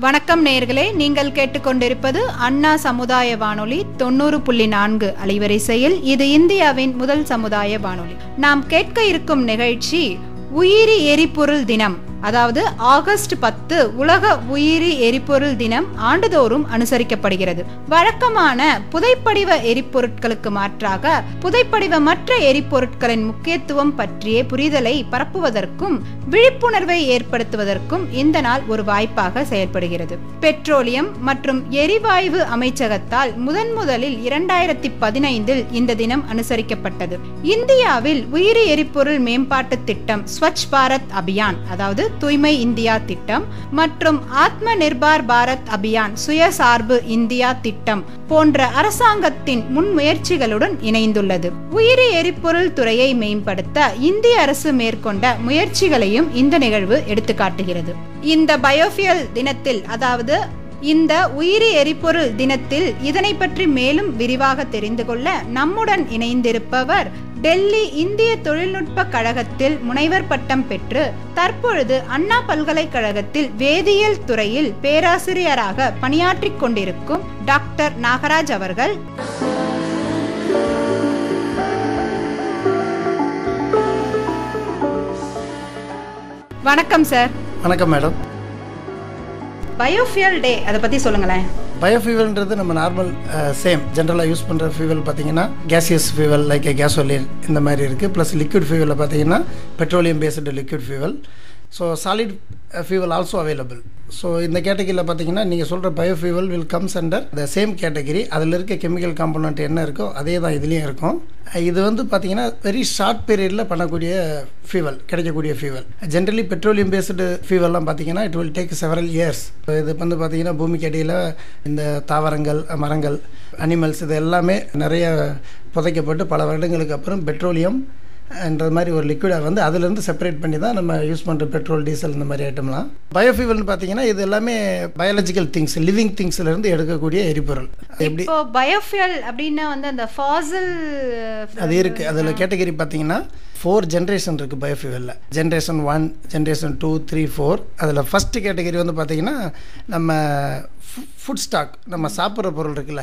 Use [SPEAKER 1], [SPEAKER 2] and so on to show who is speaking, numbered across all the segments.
[SPEAKER 1] வணக்கம் நேர்களே நீங்கள் கேட்டுக்கொண்டிருப்பது அண்ணா சமுதாய வானொலி தொண்ணூறு புள்ளி நான்கு அலைவரிசையில் இது இந்தியாவின் முதல் சமுதாய வானொலி. நாம் கேட்க இருக்கும் நிகழ்ச்சி உயிரி எரிபொருள் தினம். அதாவது ஆகஸ்ட் பத்து உலக உயிரி எரிபொருள் தினம் ஆண்டுதோறும் அனுசரிக்கப்படுகிறது. வழக்கமான புதைப்படிவ எரிபொருட்களுக்கு மாற்றாக புதைப்படிவ மற்ற எரிபொருட்களின் முக்கியத்துவம் பற்றிய புரிதலை பரப்புவதற்கும் விழிப்புணர்வை ஏற்படுத்துவதற்கும் இந்த நாள் ஒரு வாய்ப்பாக செயல்படுகிறது. பெட்ரோலியம் மற்றும் எரிவாயு அமைச்சகத்தால் முதன் முதலில் இரண்டாயிரத்தி பதினைந்தில் இந்த தினம் அனுசரிக்கப்பட்டது. இந்தியாவில் உயிரி எரிபொருள் மேம்பாட்டு திட்டம் ஸ்வச் பாரத் அபியான் அதாவது தூய்மை இந்தியா திட்டம் மற்றும் ஆத்ம நிர்பார் பாரத் அபியான் சுயசார்பு இந்தியா திட்டம் போன்ற அரசாங்கத்தின் முன்முயற்சிகளுடன் இணைந்துள்ளது. உயிரி எரிபொருள் துறையை மேம்படுத்த இந்திய அரசு மேற்கொண்ட முயற்சிகளையும் இந்த நிகழ்வு எடுத்துக்காட்டுகிறது. இந்த பயோஃபியல் தினத்தில் அதாவது இந்த உயிரி எரிபொருள் தினத்தில் இதனை பற்றி மேலும் விரிவாக தெரிந்து கொள்ள நம்முடன் இணைந்திருப்பவர் டெல்லி இந்திய தொழில்நுட்ப கழகத்தில் முனைவர் பட்டம் பெற்று தற்பொழுது அண்ணா பல்கலைக்கழகத்தில் வேதியியல் துறையில் பேராசிரியராக பணியாற்றிக் கொண்டிருக்கும் டாக்டர் நாகராஜ் அவர்கள். வணக்கம் சார்.
[SPEAKER 2] வணக்கம் மேடம்.
[SPEAKER 1] பயோஃபியல் டே அதை பத்தி சொல்லுங்களேன்.
[SPEAKER 2] பயோஃபியூவல்ன்றது நம்ம நார்மல் சேம் ஜென்ரலாக யூஸ் பண்ணுற ஃபியூவல் பார்த்தீங்கன்னா கேசியஸ் ஃபியூவல் லைக் கேசோலின் இந்த மாதிரி இருக்குது ப்ளஸ் லிக்விட் ஃபியூவலில் பார்த்தீங்கன்னா petroleum based liquid fuel so solid fuel also available so இந்த கேட்டகரியில் பார்த்தீங்கன்னா நீங்கள் சொல்கிற bio fuel will comes under the same category அதில் இருக்க கெமிக்கல் காம்பனண்ட் என்ன இருக்கோ அதே தான் இதுலேயும் இருக்கும். இது வந்து பார்த்தீங்கன்னா வெரி ஷார்ட் பீரியடில் பண்ணக்கூடிய ஃபியூவல் கிடைக்கக்கூடிய ஃபியூவல் ஜென்ரலி பெட்ரோலியம் பேஸ்டு ஃபியூவல்லாம் பார்த்தீங்கன்னா it will take several years இது வந்து பார்த்தீங்கன்னா பூமிக்கு அடியில் இந்த தாவரங்கள் மரங்கள் அனிமல்ஸ் இது எல்லாமே நிறைய புதைக்கப்பட்டு பல வருடங்களுக்கு அப்புறம் பெட்ரோலியம் என்ற மாதிரி ஒரு லிக்விடை வந்து அதுலேருந்து செப்பரேட் பண்ணி தான் நம்ம யூஸ் பண்ணுற பெட்ரோல் டீசல் இந்த மாதிரி ஐட்டம்லாம் பயோஃபியூவல்னு பார்த்தீங்கன்னா இது எல்லாமே பயாலஜிக்கல் திங்ஸ் லிவிங் திங்ஸ்லேருந்து எடுக்கக்கூடிய எரிபொருள். எப்படி?
[SPEAKER 1] இப்போ பயோஃபியல் அப்படின்னா வந்து அந்த ஃபாசில்
[SPEAKER 2] அது இருக்குது அதில் கேட்டகரி பார்த்தீங்கன்னா ஃபோர் ஜென்ரேஷன் இருக்குது பயோஃபியூவலில் generation one generation two three four அதில் ஃபஸ்ட்டு கேட்டகரி வந்து பார்த்தீங்கன்னா நம்ம ஃபுட் ஸ்டாக் நம்ம சாப்பிட்ற பொருள் இருக்குல்ல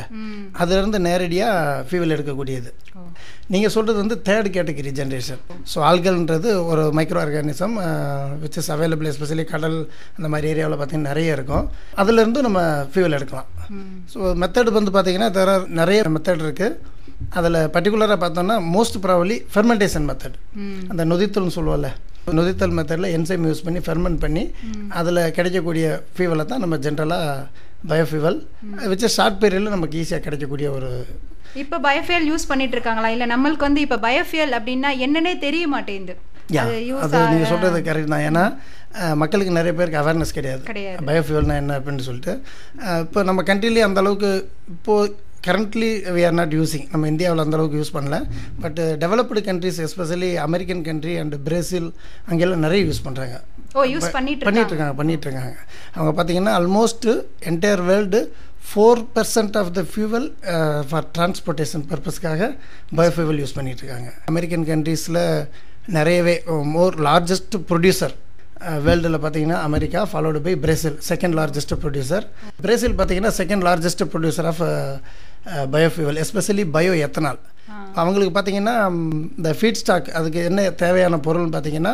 [SPEAKER 2] அதுலேருந்து நேரடியாக ஃபியூவல் எடுக்கக்கூடியது. நீங்கள் சொல்கிறது வந்து தேர்ட் கேட்டகரி ஜென்ரேஷன் ஸோ ஆல்கல்ன்றது ஒரு micro organism which is available especially கடல் அந்த மாதிரி ஏரியாவில் பார்த்தீங்கன்னா நிறைய இருக்கும். அதுலேருந்து நம்ம ஃபியூவல் எடுக்கலாம். ஸோ மெத்தட் வந்து பார்த்தீங்கன்னா there are நிறைய மெத்தட் இருக்குது அதில் பர்டிகுலராக பார்த்தோம்னா மோஸ்ட் ப்ராபலி ஃபெர்மெண்டேஷன் மெத்தட் அந்த நொதித்தல்னு சொல்லுவோம்ல நொதித்தல் மெத்தடில் என்சைம் யூஸ் பண்ணி ஃபெர்மெண்ட் பண்ணி அதில் கிடைக்கக்கூடிய ஃபீவலை தான் நம்ம ஜென்ரலாக பயோஃபியூவல். வச்சு ஷார்ட் பீரியடில் நமக்கு ஈஸியாக கிடைக்கக்கூடிய ஒரு
[SPEAKER 1] இப்போ பயோஃபியல் யூஸ் பண்ணிட்டு இருக்காங்களா இல்ல நம்மளுக்கு வந்து இப்போ பயோஃபியல் அப்படின்னா என்னன்னே தெரிய மாட்டேங்குது. அது
[SPEAKER 2] நீங்கள் சொல்கிறது கரெக்ட் தான். ஏன்னா மக்களுக்கு நிறைய பேருக்கு அவேர்னஸ் கிடையாது. பயோஃபியூவல்னா என்ன அப்படின்னு சொல்லிட்டு. இப்போ நம்ம கண்ட்ரிலேயே அந்த அளவுக்கு இப்போது currently we are not using நம்ம இந்தியாவில் அந்த அளவுக்கு யூஸ் பண்ணல. But developed countries especially American country and Brazil அங்கெல்லாம் நிறைய யூஸ் பண்ணுறாங்க
[SPEAKER 1] ஓ யூஸ் பண்ணிட்டு
[SPEAKER 2] பண்ணிட்டு இருக்காங்க. பண்ணிட்டு இருக்காங்க அவங்க பார்த்தீங்கன்னா almost entire world four percent of the fuel for transportation பர்பஸ்க்காக பயோஃபியூவல் யூஸ் பண்ணிட்டு இருக்காங்க அமெரிக்கன் கண்ட்ரீஸில் நிறையவே மோர் லார்ஜஸ்ட் ப்ரொடியூசர் வேர்ல்டில் பார்த்தீங்கன்னா America followed by Brazil second largest producer Brazil பார்த்தீங்கன்னா second largest producer of biofuel especially bio ethanol அவங்களுக்கு பார்த்தீங்கன்னா இந்த ஃபீட் ஸ்டாக் அதுக்கு என்ன தேவையான பொருள்னு பார்த்தீங்கன்னா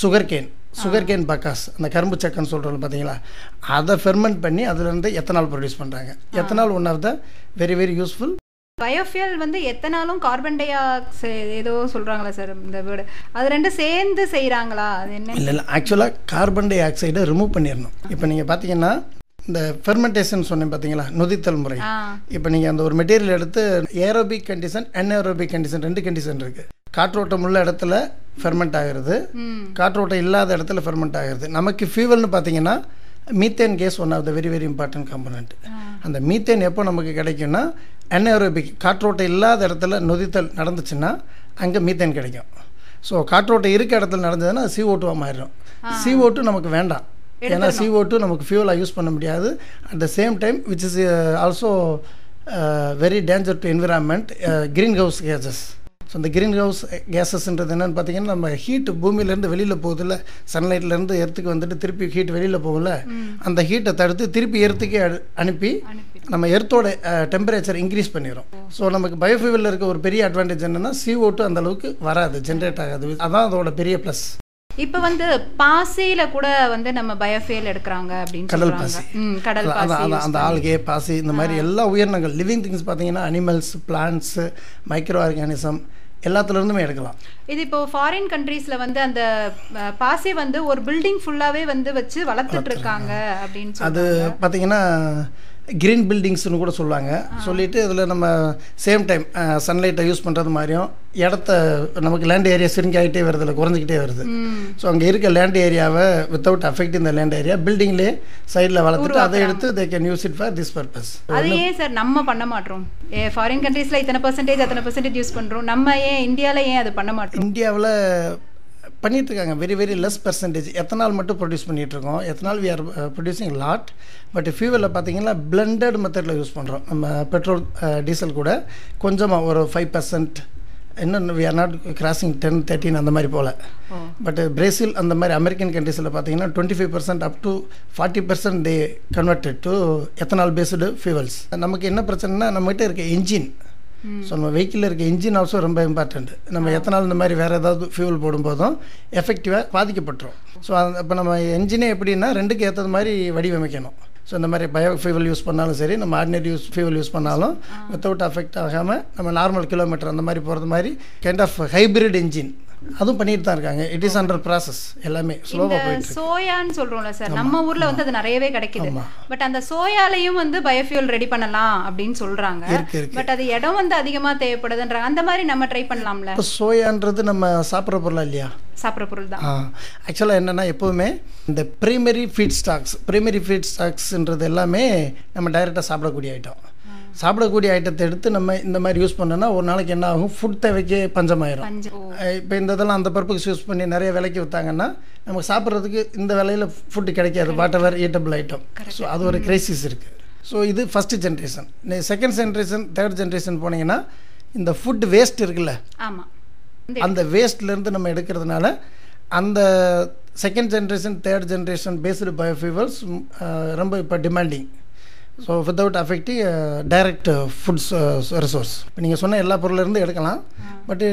[SPEAKER 2] sugar cane sugar cane bagasse அந்த கரும்பு சக்கன்னு சொல்கிறோம் பார்த்தீங்களா அதை ஃபெர்மெண்ட் பண்ணி அதுலேருந்து எத்தனால் ப்ரொடியூஸ் பண்ணுறாங்க ethanol one of the very very useful
[SPEAKER 1] biofuel வந்து எத்தனாலும் கார்பன் டை ஆக்சைடு ஏதோ சொல்றாங்களா சார் இந்த வேர்டு அது ரெண்டும் சேர்ந்து செய்றாங்களா? அது என்ன
[SPEAKER 2] இல்லை இல்லை ஆக்சுவலாக கார்பன் டை ஆக்சைடை ரிமூவ் பண்ணிடணும். இப்போ நீங்கள் பார்த்தீங்கன்னா இந்த ஃபெர்மெண்டேஷன் சொன்னேன் பார்த்தீங்களா நொதித்தல் முறை. இப்போ நீங்கள் அந்த ஒரு மெட்டீரியல் எடுத்து ஏரோபிக் கண்டிஷன் அன்ஏரோபிக் கண்டிஷன் ரெண்டு கண்டிஷன் இருக்குது காற்றோட்டம் உள்ள இடத்துல ஃபெர்மெண்ட் ஆகிறது. காற்றோட்டம் இல்லாத இடத்துல ஃபெர்மெண்ட் ஆகிறது. நமக்கு ஃபியூவல்னு பார்த்தீங்கன்னா methane gas one of the very very important component அந்த மீத்தேன் எப்போ நமக்கு கிடைக்கும்னா அன்ஏரோபிக் காற்றோட்டம் இல்லாத இடத்துல நொதித்தல் நடந்துச்சுன்னா அங்கே மீத்தேன் கிடைக்கும். ஸோ காற்றோட்டம் இருக்க இடத்துல நடந்ததுன்னா சி ஓட்டுவாக மாறிடும். சி ஓட்டு நமக்கு வேண்டாம். ஏன்னா சி ஓட்டு நமக்கு ஃபியூலாக யூஸ் பண்ண முடியாது. At the same time which is also very danger to environment green house gases so இந்த க்ரீன் ஹவுஸ் கேஸஸ்ன்றது என்னென்னு பார்த்தீங்கன்னா நம்ம ஹீட் பூமியிலேருந்து வெளியில் போகுதுல்ல. சன்லைட்லேருந்து எர்த்துக்கு வந்துட்டு திருப்பி ஹீட் வெளியில் போகும்ல. அந்த ஹீட்டை தடுத்து திருப்பி எர்த்துக்கே அனுப்பி நம்ம எர்த்தோட டெம்பரேச்சர் இன்க்ரீஸ் பண்ணிடும் ஸோ நமக்கு பயோஃபியூவலில் இருக்க ஒரு பெரிய அட்வான்டேஜ் என்னென்னா CO2 அந்த அளவுக்கு வராது ஜென்ரேட் ஆகாது. அதான் அதோட பெரிய ப்ளஸ்
[SPEAKER 1] இப்ப வந்து பாசியில கூட வந்து நம்ம பயோஃபியல் எடுக்கிறாங்க அப்படின்னு
[SPEAKER 2] கடல் பாசி.
[SPEAKER 1] கடல் பாசி
[SPEAKER 2] அந்த ஆல்கே பாசி இந்த மாதிரி எல்லா உயிரினங்கள் லிவிங் திங்ஸ் பார்த்தீங்கன்னா அனிமல்ஸ் பிளான்ட்ஸு மைக்ரோ ஆர்கானிசம் எல்லாத்துலேருந்துமே எடுக்கலாம்.
[SPEAKER 1] இது இப்போ ஃபாரின் கண்ட்ரீஸ்ல வந்து அந்த பாசி வந்து ஒரு பில்டிங் ஃபுல்லாவே வந்து வச்சு வளர்த்துட்டு இருக்காங்க அப்படின்னு
[SPEAKER 2] அது பார்த்தீங்கன்னா கிரீன் பில்டிங்ஸ்னு கூட சொல்லுவாங்க. சொல்லிட்டு இதில் நம்ம சேம் டைம் சன்லைட்டை யூஸ் பண்ணுறது மாதிரியும் இடத்த நமக்கு லேண்ட் ஏரியா சிரிங்கி ஆகிட்டே வருது இல்லை குறைஞ்சிக்கிட்டே வருது. ஸோ அங்கே இருக்க லேண்ட் ஏரியாவை வித்தவுட் அஃபெக்ட் இந்த லேண்ட் ஏரியா பில்டிங்லேயே சைடில் வளர்த்துட்டு அதை எடுத்து they can use it for this purpose
[SPEAKER 1] அது ஏன் சார் நம்ம பண்ண மாட்டோம் ஏ ஃபாரின் கண்ட்ரீஸ்ல இத்தனை பர்சன்டேஜ் அத்தனை பர்சன்டேஜ் யூஸ் பண்றோம். நம்ம ஏன் இந்தியால ஏன் அது பண்ண மாட்டோம்
[SPEAKER 2] இந்தியாவில் பண்ணிட்டு இருக்காங்க very very less percentage ethanol மட்டும் ப்ரொடியூஸ் பண்ணிட்டு இருக்கோம் ethanol we are producing lot but ஃபியூவலில் பார்த்தீங்கன்னா பிளெண்டட் மெத்தடில் யூஸ் பண்ணுறோம் நம்ம பெட்ரோல் டீசல் கூட கொஞ்சமாக ஒரு ஃபைவ் பர்சன்ட் இன்னும் we are not crossing ten thirteen அந்த மாதிரி போல். பட் பிரேசில் அந்த மாதிரி அமெரிக்கன் கண்ட்ரீஸில் பார்த்தீங்கன்னா twenty five percent up to forty percent they converted to ethanol based fuels நமக்கு என்ன பிரச்சனைனா நம்மகிட்ட இருக்க இன்ஜின் ஸோ நம்ம வெஹிக்கிளில் இருக்க இன்ஜின் ஆல்சோ ரொம்ப இம்பார்ட்டண்ட் நம்ம எத்தனால் இந்த மாதிரி வேறு ஏதாவது ஃபியூவல் போடும்போதும் எஃபெக்டிவாக பாதிக்கப்பட்டுரும். ஸோ இப்போ நம்ம என்ஜினே எப்படின்னா ரெண்டுக்கு ஏற்றது மாதிரி வடிவமைக்கணும். ஸோ இந்த மாதிரி பயோ ஃபியூவல் யூஸ் பண்ணாலும் சரி நம்ம ஆர்டினரி யூஸ் ஃபியூவல் யூஸ் பண்ணாலும் வித்தவுட் அஃபெக்ட் ஆகாமல் நம்ம நார்மல் கிலோமீட்டர் அந்த மாதிரி போகிறது மாதிரி கைண்ட் ஆஃப் ஹைபிரிட் இன்ஜின் அதுவும் பண்ணிட்டு தான் இருக்காங்க. இட் இஸ் அண்டர் ப்ராசஸ் எல்லாமே ஸ்லோவாக போயிட்டு.
[SPEAKER 1] சோயான்னு சொல்றோம்ல சார் நம்ம ஊர்ல வந்து அது நிறையவே கிடைக்குது. பட் அந்த சோயாலையும் வந்து பயோஃபியூல் ரெடி பண்ணலாம் அப்படின்னு சொல்றாங்க.
[SPEAKER 2] இருக்கு
[SPEAKER 1] பட் அது இடம் வந்து அதிகமா தேவைப்படுதுன்றாங்க. அந்த மாதிரி நம்ம ட்ரை பண்ணலாம்ல?
[SPEAKER 2] சோயான்றது நம்ம சாப்பிட்ற பொருளா இல்லையா?
[SPEAKER 1] சாப்பிட்ற பொருள் தான்.
[SPEAKER 2] ஆக்சுவலாக என்னென்னா எப்போவுமே இந்த primary feed stocks primary feed ஸ்டாக்ஸ்ன்றது எல்லாமே நம்ம டைரெக்டாக சாப்பிடக்கூடிய ஐட்டம் சாப்பிடக்கூடிய ஐட்டத்தை எடுத்து நம்ம இந்த மாதிரி யூஸ் பண்ணோன்னா ஒரு நாளைக்கு என்ன ஆகும்? ஃபுட் தேவைக்கே பஞ்சமாயிரும். இப்போ இந்த இதெல்லாம் அந்த பர்பஸ் யூஸ் பண்ணி நிறைய விலைக்கு விற்றாங்கன்னா நமக்கு சாப்பிட்றதுக்கு இந்த விலையில் ஃபுட்டு கிடைக்காது. Whatever eatable item so அது ஒரு கிரைசிஸ் இருக்குது ஸோ இது first generation second generation third generation போனீங்கன்னா இந்த ஃபுட் வேஸ்ட் இருக்குல்ல? அந்த வேஸ்ட்லேருந்து நம்ம எடுக்கிறதுனால அந்த second generation third generation based biofuels ரொம்ப இப்போ demanding so without affecting direct foods resource இப்போ நீங்கள் சொன்ன எல்லா பொருளிலிருந்து எடுக்கலாம். பட்டு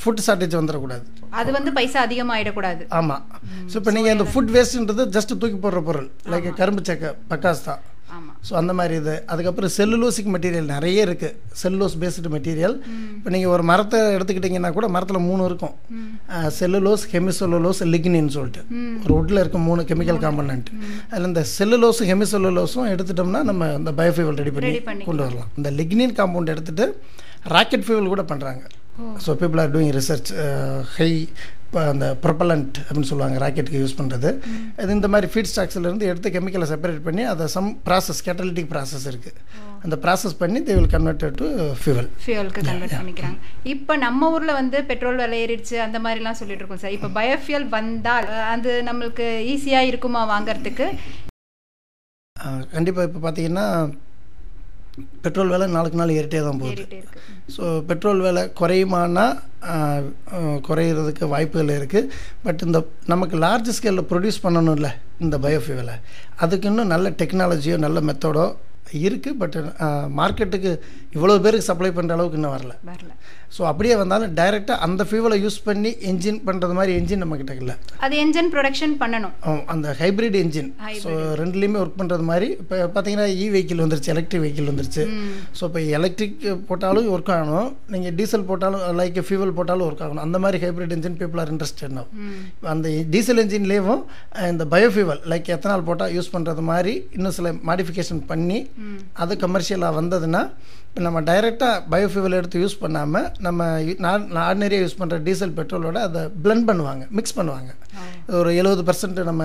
[SPEAKER 2] ஃபுட் ஷார்ட்டேஜ் வந்துடக்கூடாது.
[SPEAKER 1] அது வந்து பைசா அதிகமாயிடக்கூடாது.
[SPEAKER 2] ஆமாம் ஸோ இப்போ நீங்கள் இந்த ஃபுட் வேஸ்ட்ன்றது ஜஸ்ட் தூக்கி போடுற பொருள். லைக் கரும்பு சக்கை பக்காஸ் தான். ஸோ அந்த மாதிரி இது. அதுக்கப்புறம் செல்லுலோசிக் மெட்டீரியல் நிறைய இருக்குது செல்லுலோஸ் பேஸ்டு மெட்டீரியல் இப்போ நீங்கள் ஒரு மரத்தை எடுத்துக்கிட்டிங்கன்னா கூட மரத்தில் மூணு இருக்கும். செல்லுலோஸ் ஹெமிசெல்லுலோஸ் லிக்னின்னு சொல்லிட்டு. ஒரு வுட்டில் இருக்க மூணு கெமிக்கல் காம்பனண்ட் அதில் இந்த செல்லுலோஸ் ஹெமிசெல்லுலோஸும் எடுத்துட்டோம்னா நம்ம இந்த பயோஃபியூவல் ரெடி பண்ணி. கொண்டு வரலாம். இந்த லிக்னின் காம்பவுண்ட் எடுத்துட்டு ராக்கெட் ஃபியூவல் கூட பண்ணுறாங்க so people are doing research high இப்போ அந்த ப்ரொப்பலண்ட் அப்படின்னு சொல்லுவாங்க ராக்கெட்டுக்கு யூஸ் பண்ணுறது அது இந்த மாதிரி ஃபீட் ஸ்டாக்ஸ்லேருந்து எடுத்து கெமிக்கலை செப்பரேட் பண்ணி அதை சம் ப்ராசஸ் கேட்டலிட்டிக் ப்ராசஸ் இருக்குது அந்த ப்ராசஸ் பண்ணி they will convert to fuel
[SPEAKER 1] ஃபியூலுக்கு convert பண்ணிக்கிறாங்க. இப்போ நம்ம ஊர்ல வந்து பெட்ரோல் விலை ஏறிடுச்சு அந்த மாதிரிலாம் சொல்லிட்டு இருக்கோம் சார். இப்போ பயோஃபியல் வந்தால் அஹ், அது நம்மளுக்கு ஈஸியா இருக்குமா வாங்குறதுக்கு?
[SPEAKER 2] கண்டிப்பாக இப்போ பார்த்தீங்கன்னா பெட்ரோல் விலை நாளுக்கு நாள் ஏறிட்டே தான் போகுது. ஸோ பெட்ரோல் விலை குறையுமானா குறையிறதுக்கு வாய்ப்புகள் இருக்குது பட் இந்த நமக்கு லார்ஜ் ஸ்கேலில் ப்ரொடியூஸ் பண்ணணும்ல இந்த பயோஃபியூவலை அதுக்கு இன்னும் நல்ல டெக்னாலஜியோ நல்ல மெத்தடோ இருக்குது பட் மார்க்கெட்டுக்கு இவ்வளோ பேருக்கு சப்ளை பண்ணுற அளவுக்கு இன்னும் வரல.
[SPEAKER 1] வரல.
[SPEAKER 2] ஸோ அப்படியே வந்தாலும் டைரெக்டாக அந்த ஃபியூவலை யூஸ் பண்ணி என்ஜின் பண்ணுறது மாதிரி என்ஜின் நம்மக்கிட்ட இல்லை.
[SPEAKER 1] அது என்ஜின் ப்ரொடக்ஷன் பண்ணணும்.
[SPEAKER 2] அந்த ஹைப்ரிட் என்ஜின் ஸோ ரெண்டுலேயுமே ஒர்க் பண்ணுறது மாதிரி இப்போ பார்த்தீங்கன்னா இ வெஹிக்கிள் வந்துருச்சு எலக்ட்ரிக் வெஹிக்கிள் வந்துருச்சு. ஸோ இப்போ எலக்ட்ரிக் போட்டாலும் ஒர்க் ஆகணும். நீங்கள் டீசல் போட்டாலும் லைக் ஃபியூவல் போட்டாலும் ஒர்க் ஆகணும். அந்த மாதிரி hybrid engine people are interested no. அந்த டீசல் என்ஜின்லேயும் இந்த பயோஃபியூவல் லைக் எத்தனால் போட்டால் யூஸ் பண்ணுறது மாதிரி இன்னும் சில மாடிஃபிகேஷன் பண்ணி. அது கமர்ஷியலாக வந்ததுன்னா இப்போ நம்ம டைரெக்டாக பயோஃபியூவல் எடுத்து யூஸ் பண்ணாமல் நம்ம ஆர்டினரியாக யூஸ் பண்ணுற டீசல் பெட்ரோலோட அதை blend பண்ணுவாங்க மிக்ஸ் பண்ணுவாங்க. ஒரு எழுபது பர்சன்ட் நம்ம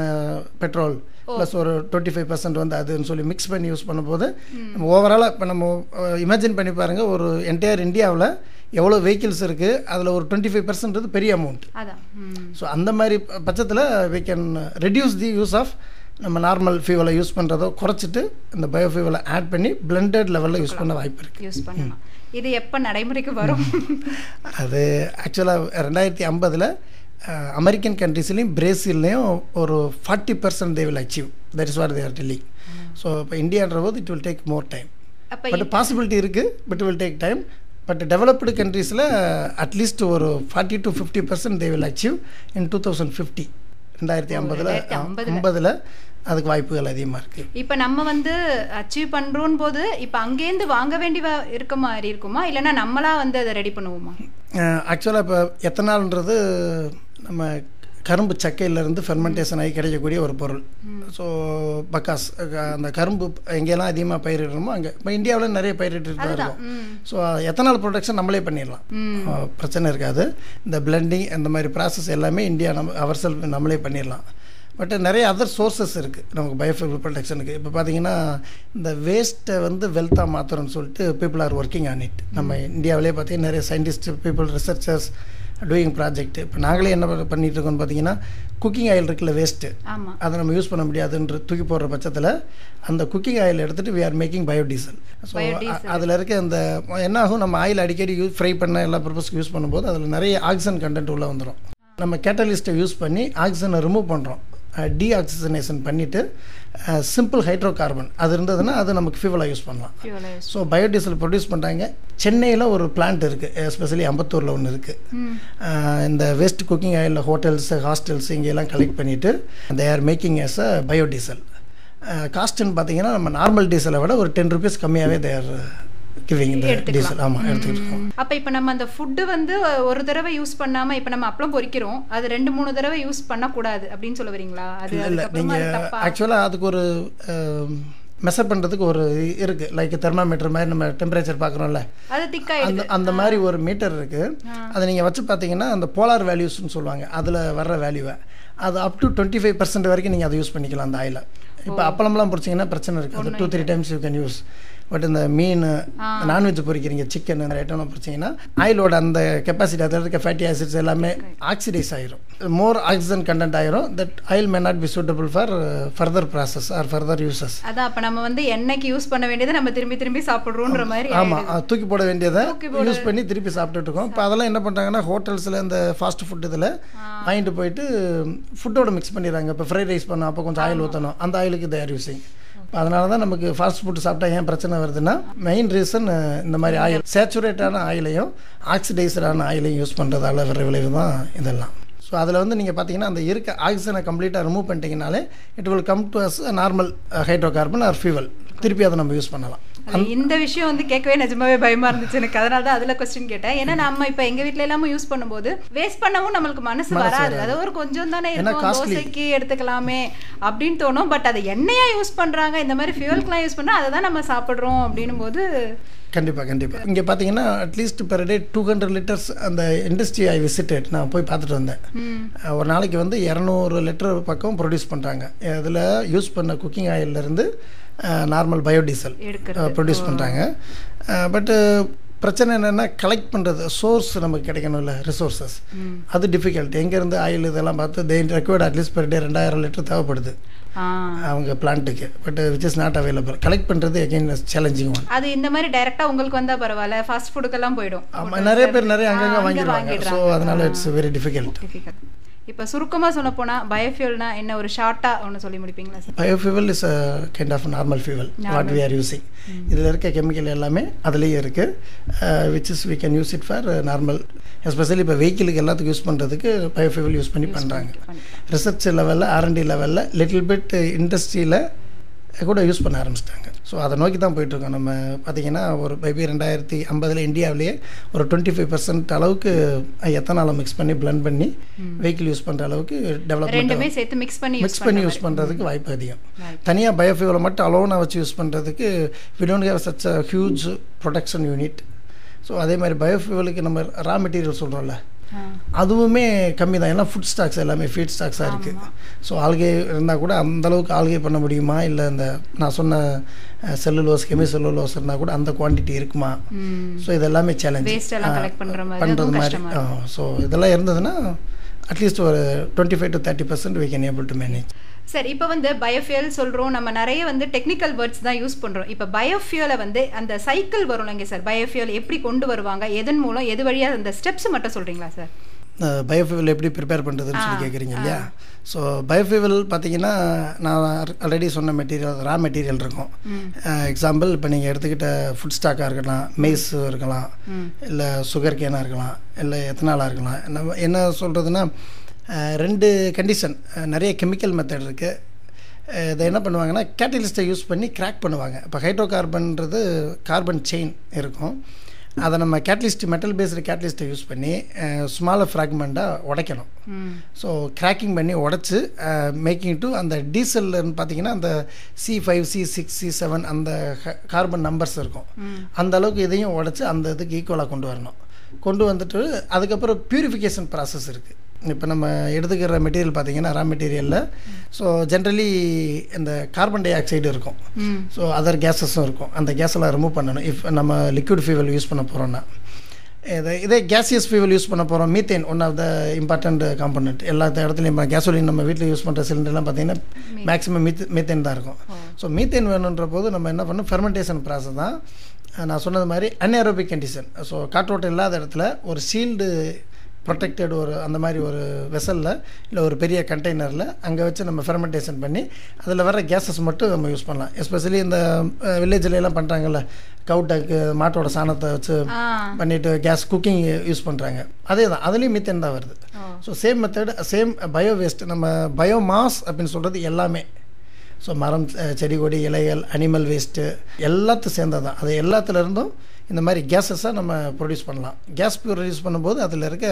[SPEAKER 2] பெட்ரோல் ப்ளஸ் ஒரு டுவெண்ட்டி ஃபைவ் பர்சன்ட் வந்து அதுன்னு சொல்லி மிக்ஸ் பண்ணி யூஸ் பண்ணும்போது நம்ம ஓவராலாக இப்போ நம்ம இமேஜின் பண்ணி பாருங்கள் ஒரு என்டையர் இந்தியாவில் எவ்வளோ வெஹிக்கிள்ஸ் இருக்குது அதில் ஒரு டுவெண்ட்டி ஃபைவ் பர்சன்ட் பெரிய அமௌண்ட். ஸோ அந்த மாதிரி பட்சத்தில் we can reduce the use of நம்ம நார்மல் ஃபியூவலை யூஸ் பண்ணுறதோ குறைச்சிட்டு இந்த பயோ ஃபியூவலை ஆட் பண்ணி பிளெண்டட் லெவலில் யூஸ் பண்ண வாய்ப்பு இருக்குது
[SPEAKER 1] யூஸ் பண்ணலாம். இது எப்ப நடைமுறைக்கு வரும்?
[SPEAKER 2] அது ஆக்சுவலாக ரெண்டாயிரத்தி ஐம்பதில் அமெரிக்கன் கண்ட்ரீஸ்லேயும் பிரேசில்லையும் ஒரு forty percent they will achieve that is what there Delhi so இப்போ இந்தியான்ற போது it will take more time but possibility இருக்குது but will take time but developed கண்ட்ரீஸில் அட்லீஸ்ட் ஒரு forty to fifty percent they will achieve in two thousand fifty ரெண்டாயிரத்தி ஐம்பதில்
[SPEAKER 1] 2050
[SPEAKER 2] ஐம்பதில். அதுக்கு வாய்ப்புகள் அதிகமாக இருக்குது
[SPEAKER 1] இப்ப நம்ம வந்து அச்சீவ் பண்றோம் போது இப்ப அங்கேருந்து வாங்க வேண்டி இருக்க மாதிரி இருக்குமா? இல்லைன்னா நம்மளா வந்து அதை ரெடி பண்ணுவோமா?
[SPEAKER 2] ஆக்சுவலாக இப்போ எத்தனால்ன்றது நம்ம கரும்பு சக்கையிலேருந்து ஃபெர்மெண்டேஷன் ஆகி கிடைக்கக்கூடிய ஒரு பொருள். ஸோ பக்காஸ் அந்த கரும்பு எங்கெல்லாம் அதிகமாக பயிரிடுறோமோ அங்கே இப்போ இந்தியாவில் நிறைய பயிரிட்டு தான் இருக்கும். ஸோ எத்தனால் ப்ரொடக்ஷன் நம்மளே பண்ணிடலாம். பிரச்சனை இருக்காது. இந்த பிளெண்டிங் அந்த மாதிரி ப்ராசஸ் எல்லாமே இந்தியா நம்ம அவர் செல்ஃப் நம்மளே பண்ணிடலாம். பட் நிறைய அதர் சோர்சஸ் இருக்குது நமக்கு பயோஃபில் ப்ரொடக்ஷனுக்கு இப்போ பார்த்தீங்கன்னா இந்த வேஸ்ட்டை வந்து வெல்த்தாக மாற்றுறோம்னு சொல்லிட்டு people are working on it நம்ம இந்தியாவிலே பார்த்தீங்கன்னா நிறைய scientist people researchers doing project இப்போ நாங்களே என்ன பண்ண- பண்ணிட்டு இருக்கோம்னு பார்த்தீங்கன்னா குக்கிங் ஆயில் இருக்குல்ல வேஸ்ட்டு அதை நம்ம யூஸ் பண்ண முடியாதுன்ற தூக்கி போடுற பட்சத்தில் அந்த குக்கிங் ஆயில் எடுத்துகிட்டு we are making biodiesel so
[SPEAKER 1] Biodiesel.
[SPEAKER 2] அதில் இருக்க அந்த என்ன ஆகும் நம்ம ஆயில் அடிக்கடி யூஸ் ஃப்ரை பண்ண எல்லா பர்பஸ்க்கு யூஸ் பண்ணும்போது அதில் நிறைய ஆக்சிஜன் கண்டென்ட் உள்ளே வந்துடும் நம்ம கேட்டலிஸ்ட்டை யூஸ் பண்ணி ஆக்சிஜனை ரிமூவ் பண்ணுறோம் டீஆக்சிஜனேஷன் பண்ணிவிட்டு சிம்பிள் ஹைட்ரோ கார்பன் அது இருந்ததுன்னா அது நமக்கு ஃபியூவலாக யூஸ் பண்ணலாம். ஸோ பயோடீசல் ப்ரொடியூஸ் பண்ணுறாங்க சென்னையில் ஒரு பிளான்ட் இருக்குது எஸ்பெஷலி அம்பத்தூரில் ஒன்று இருக்குது. இந்த waste cooking oil hotels hostels இங்கெல்லாம் கலெக்ட் பண்ணிவிட்டு they are making as a biodiesel காஸ்ட்டுன்னு பார்த்தீங்கன்னா நம்ம நார்மல் டீசலை விட ஒரு டென் ருபீஸ் கம்மியாகவே தேர் கிவிங் இந்த டீசல் ஆமாம் எடுத்துக்கிட்டு இருக்கோம்.
[SPEAKER 1] அப்ப இப்ப நம்ம அந்த ஃபுட்டு வந்து ஒரு தடவை யூஸ் பண்ணாம இப்ப நம்ம அப்பளம் பொரிக்கிறோம் அது ரெண்டு மூணு தடவை யூஸ் பண்ணக்கூடாது அப்படின்னு சொல்ல வரீங்களா? அது
[SPEAKER 2] இல்லை
[SPEAKER 1] அது
[SPEAKER 2] நீங்கள் ஆக்சுவலாக அதுக்கு ஒரு மெஷர் பண்ணுறதுக்கு ஒரு இருக்குது லைக் தெர்மாமீட்டர் மாதிரி நம்ம டெம்பரேச்சர் பார்க்குறோம்ல.
[SPEAKER 1] அது
[SPEAKER 2] அந்த அந்த மாதிரி ஒரு மீட்டர் இருக்குது அதை நீங்கள் வச்சு பார்த்தீங்கன்னா அந்த போலார் வேல்யூஸ்னு சொல்லுவாங்க. அதில் வர்ற வேல்யூவை அது up to twenty five percent வரைக்கும் நீங்கள் அதை யூஸ் பண்ணிக்கலாம் அந்த ஆயிலை. இப்போ அப்பளம்லாம் பொரிச்சிங்கன்னா பிரச்சனை இருக்காது. Two three times you can use but இந்த மீன் நான்வெஜ் பொரிக்கிறீங்க சிக்கன் இந்த ஐட்டம்லாம் பொரிச்சிங்கன்னா ஆயிலோட அந்த கெப்பாசிட்டி அதில் இருக்க ஃபேட்டி ஆசிட்ஸ் எல்லாமே ஆக்சிடைஸ் ஆயிரும். மோர் ஆக்சிஜன் கண்டென்ட் ஆயிரும். That oil may not be suitable for further process or further uses
[SPEAKER 1] அதான் அப்ப நம்ம வந்து எண்ணெய்க்கு யூஸ் பண்ண வேண்டியதை நம்ம திரும்பி திரும்பி சாப்பிடுறோன்ற மாதிரி
[SPEAKER 2] ஆமாம் தூக்கி போட வேண்டியதை யூஸ் பண்ணி திருப்பி சாப்பிட்டுட்டு இருக்கோம். இப்போ அதெல்லாம் என்ன பண்ணுறாங்கன்னா ஹோட்டல்ஸில் இந்த ஃபாஸ்ட் ஃபுட் இதில் வாங்கிட்டு போயிட்டு ஃபுட்டோட மிக்ஸ் பண்ணிடுறாங்க. இப்போ ஃப்ரைட் ரைஸ் பண்ணோம் அப்போ கொஞ்சம் ஆயில் ஊற்றணும் அந்த ஆயிலுக்கு தேர் யூஸிங் அதனால தான் நமக்கு ஃபாஸ்ட் ஃபுட் சாப்பிட்டா ஏன் பிரச்சனை வருதுன்னா மெயின் ரீசன் இந்த மாதிரி ஆயில் சேச்சுரேட்டான ஆயிலையும் ஆக்சிடைசரான ஆயிலையும் யூஸ் பண்ணுறதால வர விளைவு தான் இதெல்லாம். ஸோ அதில் வந்து நீங்கள் பார்த்தீங்கன்னா அந்த இருக்க ஆக்சிஜனை கம்ப்ளீட்டாக remove பண்ணிட்டீங்கனாலே it will come to as normal hydro carbon or fuel திருப்பி அதை நம்ம யூஸ் பண்ணலாம்.
[SPEAKER 1] இந்த விஷயம் வந்து கேட்கவே நிஜமாவே பயமா இருந்துச்சு. எனக்கு அதனால தான் அதுல கொஸ்டின் கேட்டேன். ஏன்னா நம்ம இப்ப எங்க வீட்ல எல்லாமே யூஸ் பண்ணும்போது வேஸ்ட் பண்ணவும் நம்மளுக்கு மனசு வராது. அது ஒரு கொஞ்சம் தானே இருக்கும். தோசைக்கு எடுத்துக்கலாமே அப்படின்னு தோணும். பட் அதை எண்ணெயா யூஸ் பண்றாங்க? இந்த மாதிரி ஃபியூவல்க்குலாம் யூஸ் பண்ணா அதை தான் நம்ம சாப்பிடுறோம் அப்படின்னும் போது
[SPEAKER 2] கண்டிப்பாக கண்டிப்பாக இங்கே பார்த்தீங்கன்னா at least per day two hundred litres அந்த இண்டஸ்ட்ரி ஐ விசிட்டட் நான் போய் பார்த்துட்டு வந்தேன். ஒரு நாளைக்கு வந்து இரநூறு லிட்டர் பக்கம் ப்ரொடியூஸ் பண்ணுறாங்க அதில் யூஸ் பண்ண குக்கிங் ஆயிலிருந்து நார்மல் பயோடீசல் ப்ரொடியூஸ் பண்ணுறாங்க பட்டு பிரச்சனை என்னென்னா கலெக்ட் பண்ணுறது சோர்ஸ் நமக்கு கிடைக்கணும்ல ரிசோர்ஸஸ் அது டிஃபிகல்ட் எங்கேருந்து ஆயில் இதெல்லாம் பார்த்து they required at least per day ரெண்டாயிரம் லிட்டர் தேவைப்படுது. அவங்க பிளான்ட்டுக்கு but which is not available collect பண்ணுறது எகெயின் சேலஞ்சிங் ஒன்
[SPEAKER 1] அது இந்த மாதிரி டைரக்டா உங்களுக்கு வந்தா பரவாயில்ல ஃபாஸ்ட் ஃபுட்டுக்கெல்லாம் போயிடும்.
[SPEAKER 2] ஆமாம் நிறைய பேர் நிறைய அங்கங்கே
[SPEAKER 1] அங்க
[SPEAKER 2] வாங்கிடுவாங்க. ஸோ. அதனால இட்ஸ் வெரி டிஃபிகல்ட்
[SPEAKER 1] Difficult. இப்ப சுருக்கமா சொல்ல போனா பயோஃபியூல்னா என்ன ஒரு ஷார்ட்டா ஒன்னு சொல்லி முடிப்பீங்களா sir
[SPEAKER 2] biofuel is a kind of normal fuel what we are using இதில் இருக்க கெமிக்கல் எல்லாமே அதுலேயே இருக்குது which is we can use it for normal especially இப்போ வெஹிக்கிளுக்கு எல்லாத்துக்கும் யூஸ் பண்ணுறதுக்கு பயோஃபியூவல் யூஸ் பண்ணி பண்ணுறாங்க ரிசர்ச் லெவலில் ஆர்என்டி லெவலில் லிட்டில் பிட் இண்டஸ்ட்ரியில் கூட யூஸ் பண்ண ஆரம்பிச்சிட்டாங்க. ஸோ அதை நோக்கி தான் போயிட்டுருக்கோம் நம்ம. பார்த்தீங்கன்னா ஒரு மேபி ரெண்டாயிரத்தி ஐம்பதில் இந்தியாவிலேயே ஒரு டுவெண்ட்டி ஃபைவ் பர்சன்ட் அளவுக்கு எத்தனால மிக்ஸ் பண்ணி blend பண்ணி வெஹிக்கிள் யூஸ் பண்ணுற அளவுக்கு டெவலப்மெண்ட்
[SPEAKER 1] ரெண்டுமே சேர்த்து மிக்ஸ் பண்ணி யூஸ்
[SPEAKER 2] மிக்ஸ் பண்ணி யூஸ் பண்ணுறதுக்கு வாய்ப்பு அதிகம். தனியாக பயோஃபியூலை மட்டும் அலோனாக வச்சு யூஸ் பண்ணுறதுக்கு we don't have such a huge production unit so அதே மாதிரி பயோஃபியூலுக்கு நம்ம ரா மெட்டீரியல் சொல்கிறோம்ல அதுவுமே கம்மி தான். எல்லாம் ஃபுட் ஸ்டாக்ஸ் எல்லாமே ஃபீட் ஸ்டாக்ஸாக இருக்குது ஸோ ஆல்கே இருந்தால் கூட அந்த அளவுக்கு ஆல்கே பண்ண முடியுமா? இல்லை இந்த நான் சொன்ன செல்லுலோஸ் கெமி செல்லுலோஸ் இருந்தால் கூட அந்த குவான்டிட்டி இருக்குமா? ஸோ இது எல்லாமே சேலஞ்ச் பண்ணுறது மாதிரி ஸோ இதெல்லாம் இருந்ததுன்னா அட்லீஸ்ட் ஒரு twenty five to thirty percent we can able to manage
[SPEAKER 1] சரி இப்போ வந்து பயோஃபியல் சொல்கிறோம் நம்ம நிறைய வந்து டெக்னிக்கல் வேர்ட்ஸ் தான் யூஸ் பண்ணுறோம் இப்போ பயோஃபியலை வந்து அந்த சைக்கிள் வரும்லங்க சார்? பயோஃபியல் எப்படி கொண்டு வருவாங்க? எதன் மூலம் எது வழியாக அந்த ஸ்டெப்ஸ் மட்டும் சொல்கிறீங்களா சார்?
[SPEAKER 2] பயோஃபியூவல் எப்படி ப்ரிப்பேர் பண்ணுறதுன்னு சொல்லி கேட்குறீங்க இல்லையா? ஸோ பயோஃபியூவல் பார்த்தீங்கன்னா நான் ஆல்ரெடி சொன்ன மெட்டீரியல் ரா மெட்டீரியல் இருக்கும். எக்ஸாம்பிள் இப்போ நீங்கள் எடுத்துக்கிட்ட ஃபுட் ஸ்டாக்காக இருக்கலாம் மெய்ஸ் இருக்கலாம் இல்லை சுகர் கேனாக இருக்கலாம் இல்லை எத்தனாலாக இருக்கலாம். நம்ம என்ன சொல்கிறதுனா ரெண்டு கண்டிஷன் நிறைய கெமிக்கல் மெத்தட் இருக்குது இதை என்ன பண்ணுவாங்கன்னா கேட்டலிஸ்ட்டை யூஸ் பண்ணி கிராக் பண்ணுவாங்க. இப்போ ஹைட்ரோ கார்பன்றது கார்பன் செயின் இருக்கும். அதை நம்ம கேட்டலிஸ்ட் மெட்டல் பேஸ்டு கேட்டலிஸ்ட்டை யூஸ் பண்ணி ஸ்மாலர் ஃப்ராக்மெண்ட்டாக உடைக்கணும். ஸோ கிராக்கிங் பண்ணி உடச்சி மேக்கிங் டு அந்த டீசல்னு பார்த்தீங்கன்னா அந்த C five C six C seven அந்த கார்பன் நம்பர்ஸ் இருக்கும். அந்த அளவுக்கு இதையும் உடச்சி அந்த இதுக்கு ஈக்குவலாக கொண்டு வரணும். கொண்டு வந்துட்டு அதுக்கப்புறம் பியூரிஃபிகேஷன் ப்ராசஸ் இருக்குது இப்போ நம்ம எடுத்துக்கிற மெட்டீரியல் பார்த்தீங்கன்னா ரா மெட்டீரியலில் ஸோ ஜென்ரலி இந்த கார்பன் டை ஆக்சைடு இருக்கும் ஸோ அதர் கேஸஸும் இருக்கும். அந்த கேஸெல்லாம் ரிமூவ் பண்ணணும். இஃப் நம்ம லிக்விட் ஃபியூவல் யூஸ் பண்ண போகிறோன்னா இதை இதே கேசியஸ் ஃபியூவல் யூஸ் பண்ண போகிறோம் methane one of the important component எல்லா இடத்துலையும் கேசோலின் நம்ம வீட்டில் யூஸ் பண்ணுற சிலிண்டர்லாம் பார்த்தீங்கன்னா மேக்ஸிமம் மீத் மீத்தேன் தான் இருக்கும். ஸோ மீத்தேன் வேணுன்ற போது நம்ம என்ன பண்ணணும்? ஃபெர்மெண்டேஷன் ப்ராசஸ் தான். நான் சொன்னது மாதிரி அன்ஏரோபிக் கண்டிஷன் ஸோ காற்றோட்டம் இல்லாத இடத்துல ஒரு சீல்டு ப்ரொடெக்டட் ஒரு அந்த மாதிரி ஒரு வெசலில் இல்லை ஒரு பெரிய கண்டெய்னரில் அங்கே வச்சு நம்ம ஃபெர்மெண்டேஷன் பண்ணி அதில் வர கேஸஸ் மட்டும் நம்ம யூஸ் பண்ணலாம். எஸ்பெஷலி இந்த வில்லேஜில் எல்லாம் பண்ணுறாங்கல்ல கவுட்டக்கு மாட்டோட சாணத்தை வச்சு பண்ணிவிட்டு கேஸ் குக்கிங் யூஸ் பண்ணுறாங்க அதே தான் அதுலேயும் மீத்தேன் தான் வருது. So same method same bio waste நம்ம பயோமாஸ் அப்படின்னு சொல்கிறது எல்லாமே. ஸோ மரம் செடி கொடி இலைகள் அனிமல் வேஸ்ட்டு எல்லாத்தையும் சேர்ந்தது தான் அது எல்லாத்துலேருந்தும் இந்த மாதிரி கேஸஸை நம்ம ப்ரொடியூஸ் பண்ணலாம். கேஸ் ப்ரொடியூஸ் பண்ணும்போது அதில் இருக்க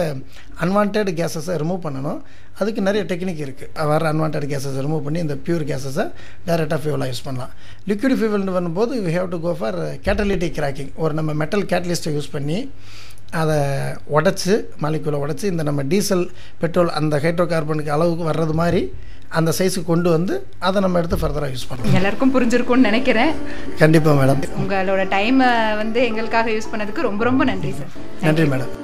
[SPEAKER 2] அன்வான்ட் கேஸஸை ரிமூவ் பண்ணணும். அதுக்கு நிறைய டெக்னிக் இருக்குது வர அன்வான்ட் கேஸஸை ரிமூவ் பண்ணி இந்த பியூர் கேஸஸை டைரெக்டாக ஃபியூவலாக யூஸ் பண்ணலாம். லிக்விட் ஃபியூவல்னு பண்ணும்போது we have to go for catalytic cracking ஒரு நம்ம மெட்டல் கேட்டலிஸ்ட்டை யூஸ் பண்ணி அதை உடச்சி மாலிகுலை உடச்சி இந்த நம்ம டீசல் பெட்ரோல் அந்த ஹைட்ரோ கார்பனுக்கு அளவுக்கு வர்றது மாதிரி அந்த சைஸுக்கு கொண்டு வந்து அதை நம்ம எடுத்து ஃபர்தராக யூஸ் பண்ணலாம்.
[SPEAKER 1] எல்லாருக்கும் புரிஞ்சிருக்கும்னு நினைக்கிறேன்.
[SPEAKER 2] கண்டிப்பாக மேடம்
[SPEAKER 1] உங்களோட டைமை வந்து எங்களுக்காக யூஸ் பண்ணதுக்கு ரொம்ப ரொம்ப நன்றி சார்
[SPEAKER 2] நன்றி மேடம்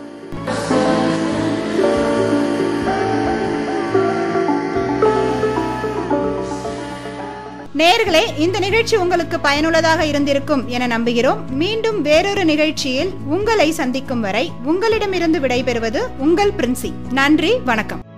[SPEAKER 1] நேர்களே இந்த நிகழ்ச்சி உங்களுக்கு பயனுள்ளதாக இருந்திருக்கும் என நம்புகிறோம். மீண்டும் வேறொரு நிகழ்ச்சியில் உங்களை சந்திக்கும் வரை உங்களிடமிருந்து விடைபெறுவது உங்கள் பிரின்சி. நன்றி வணக்கம்.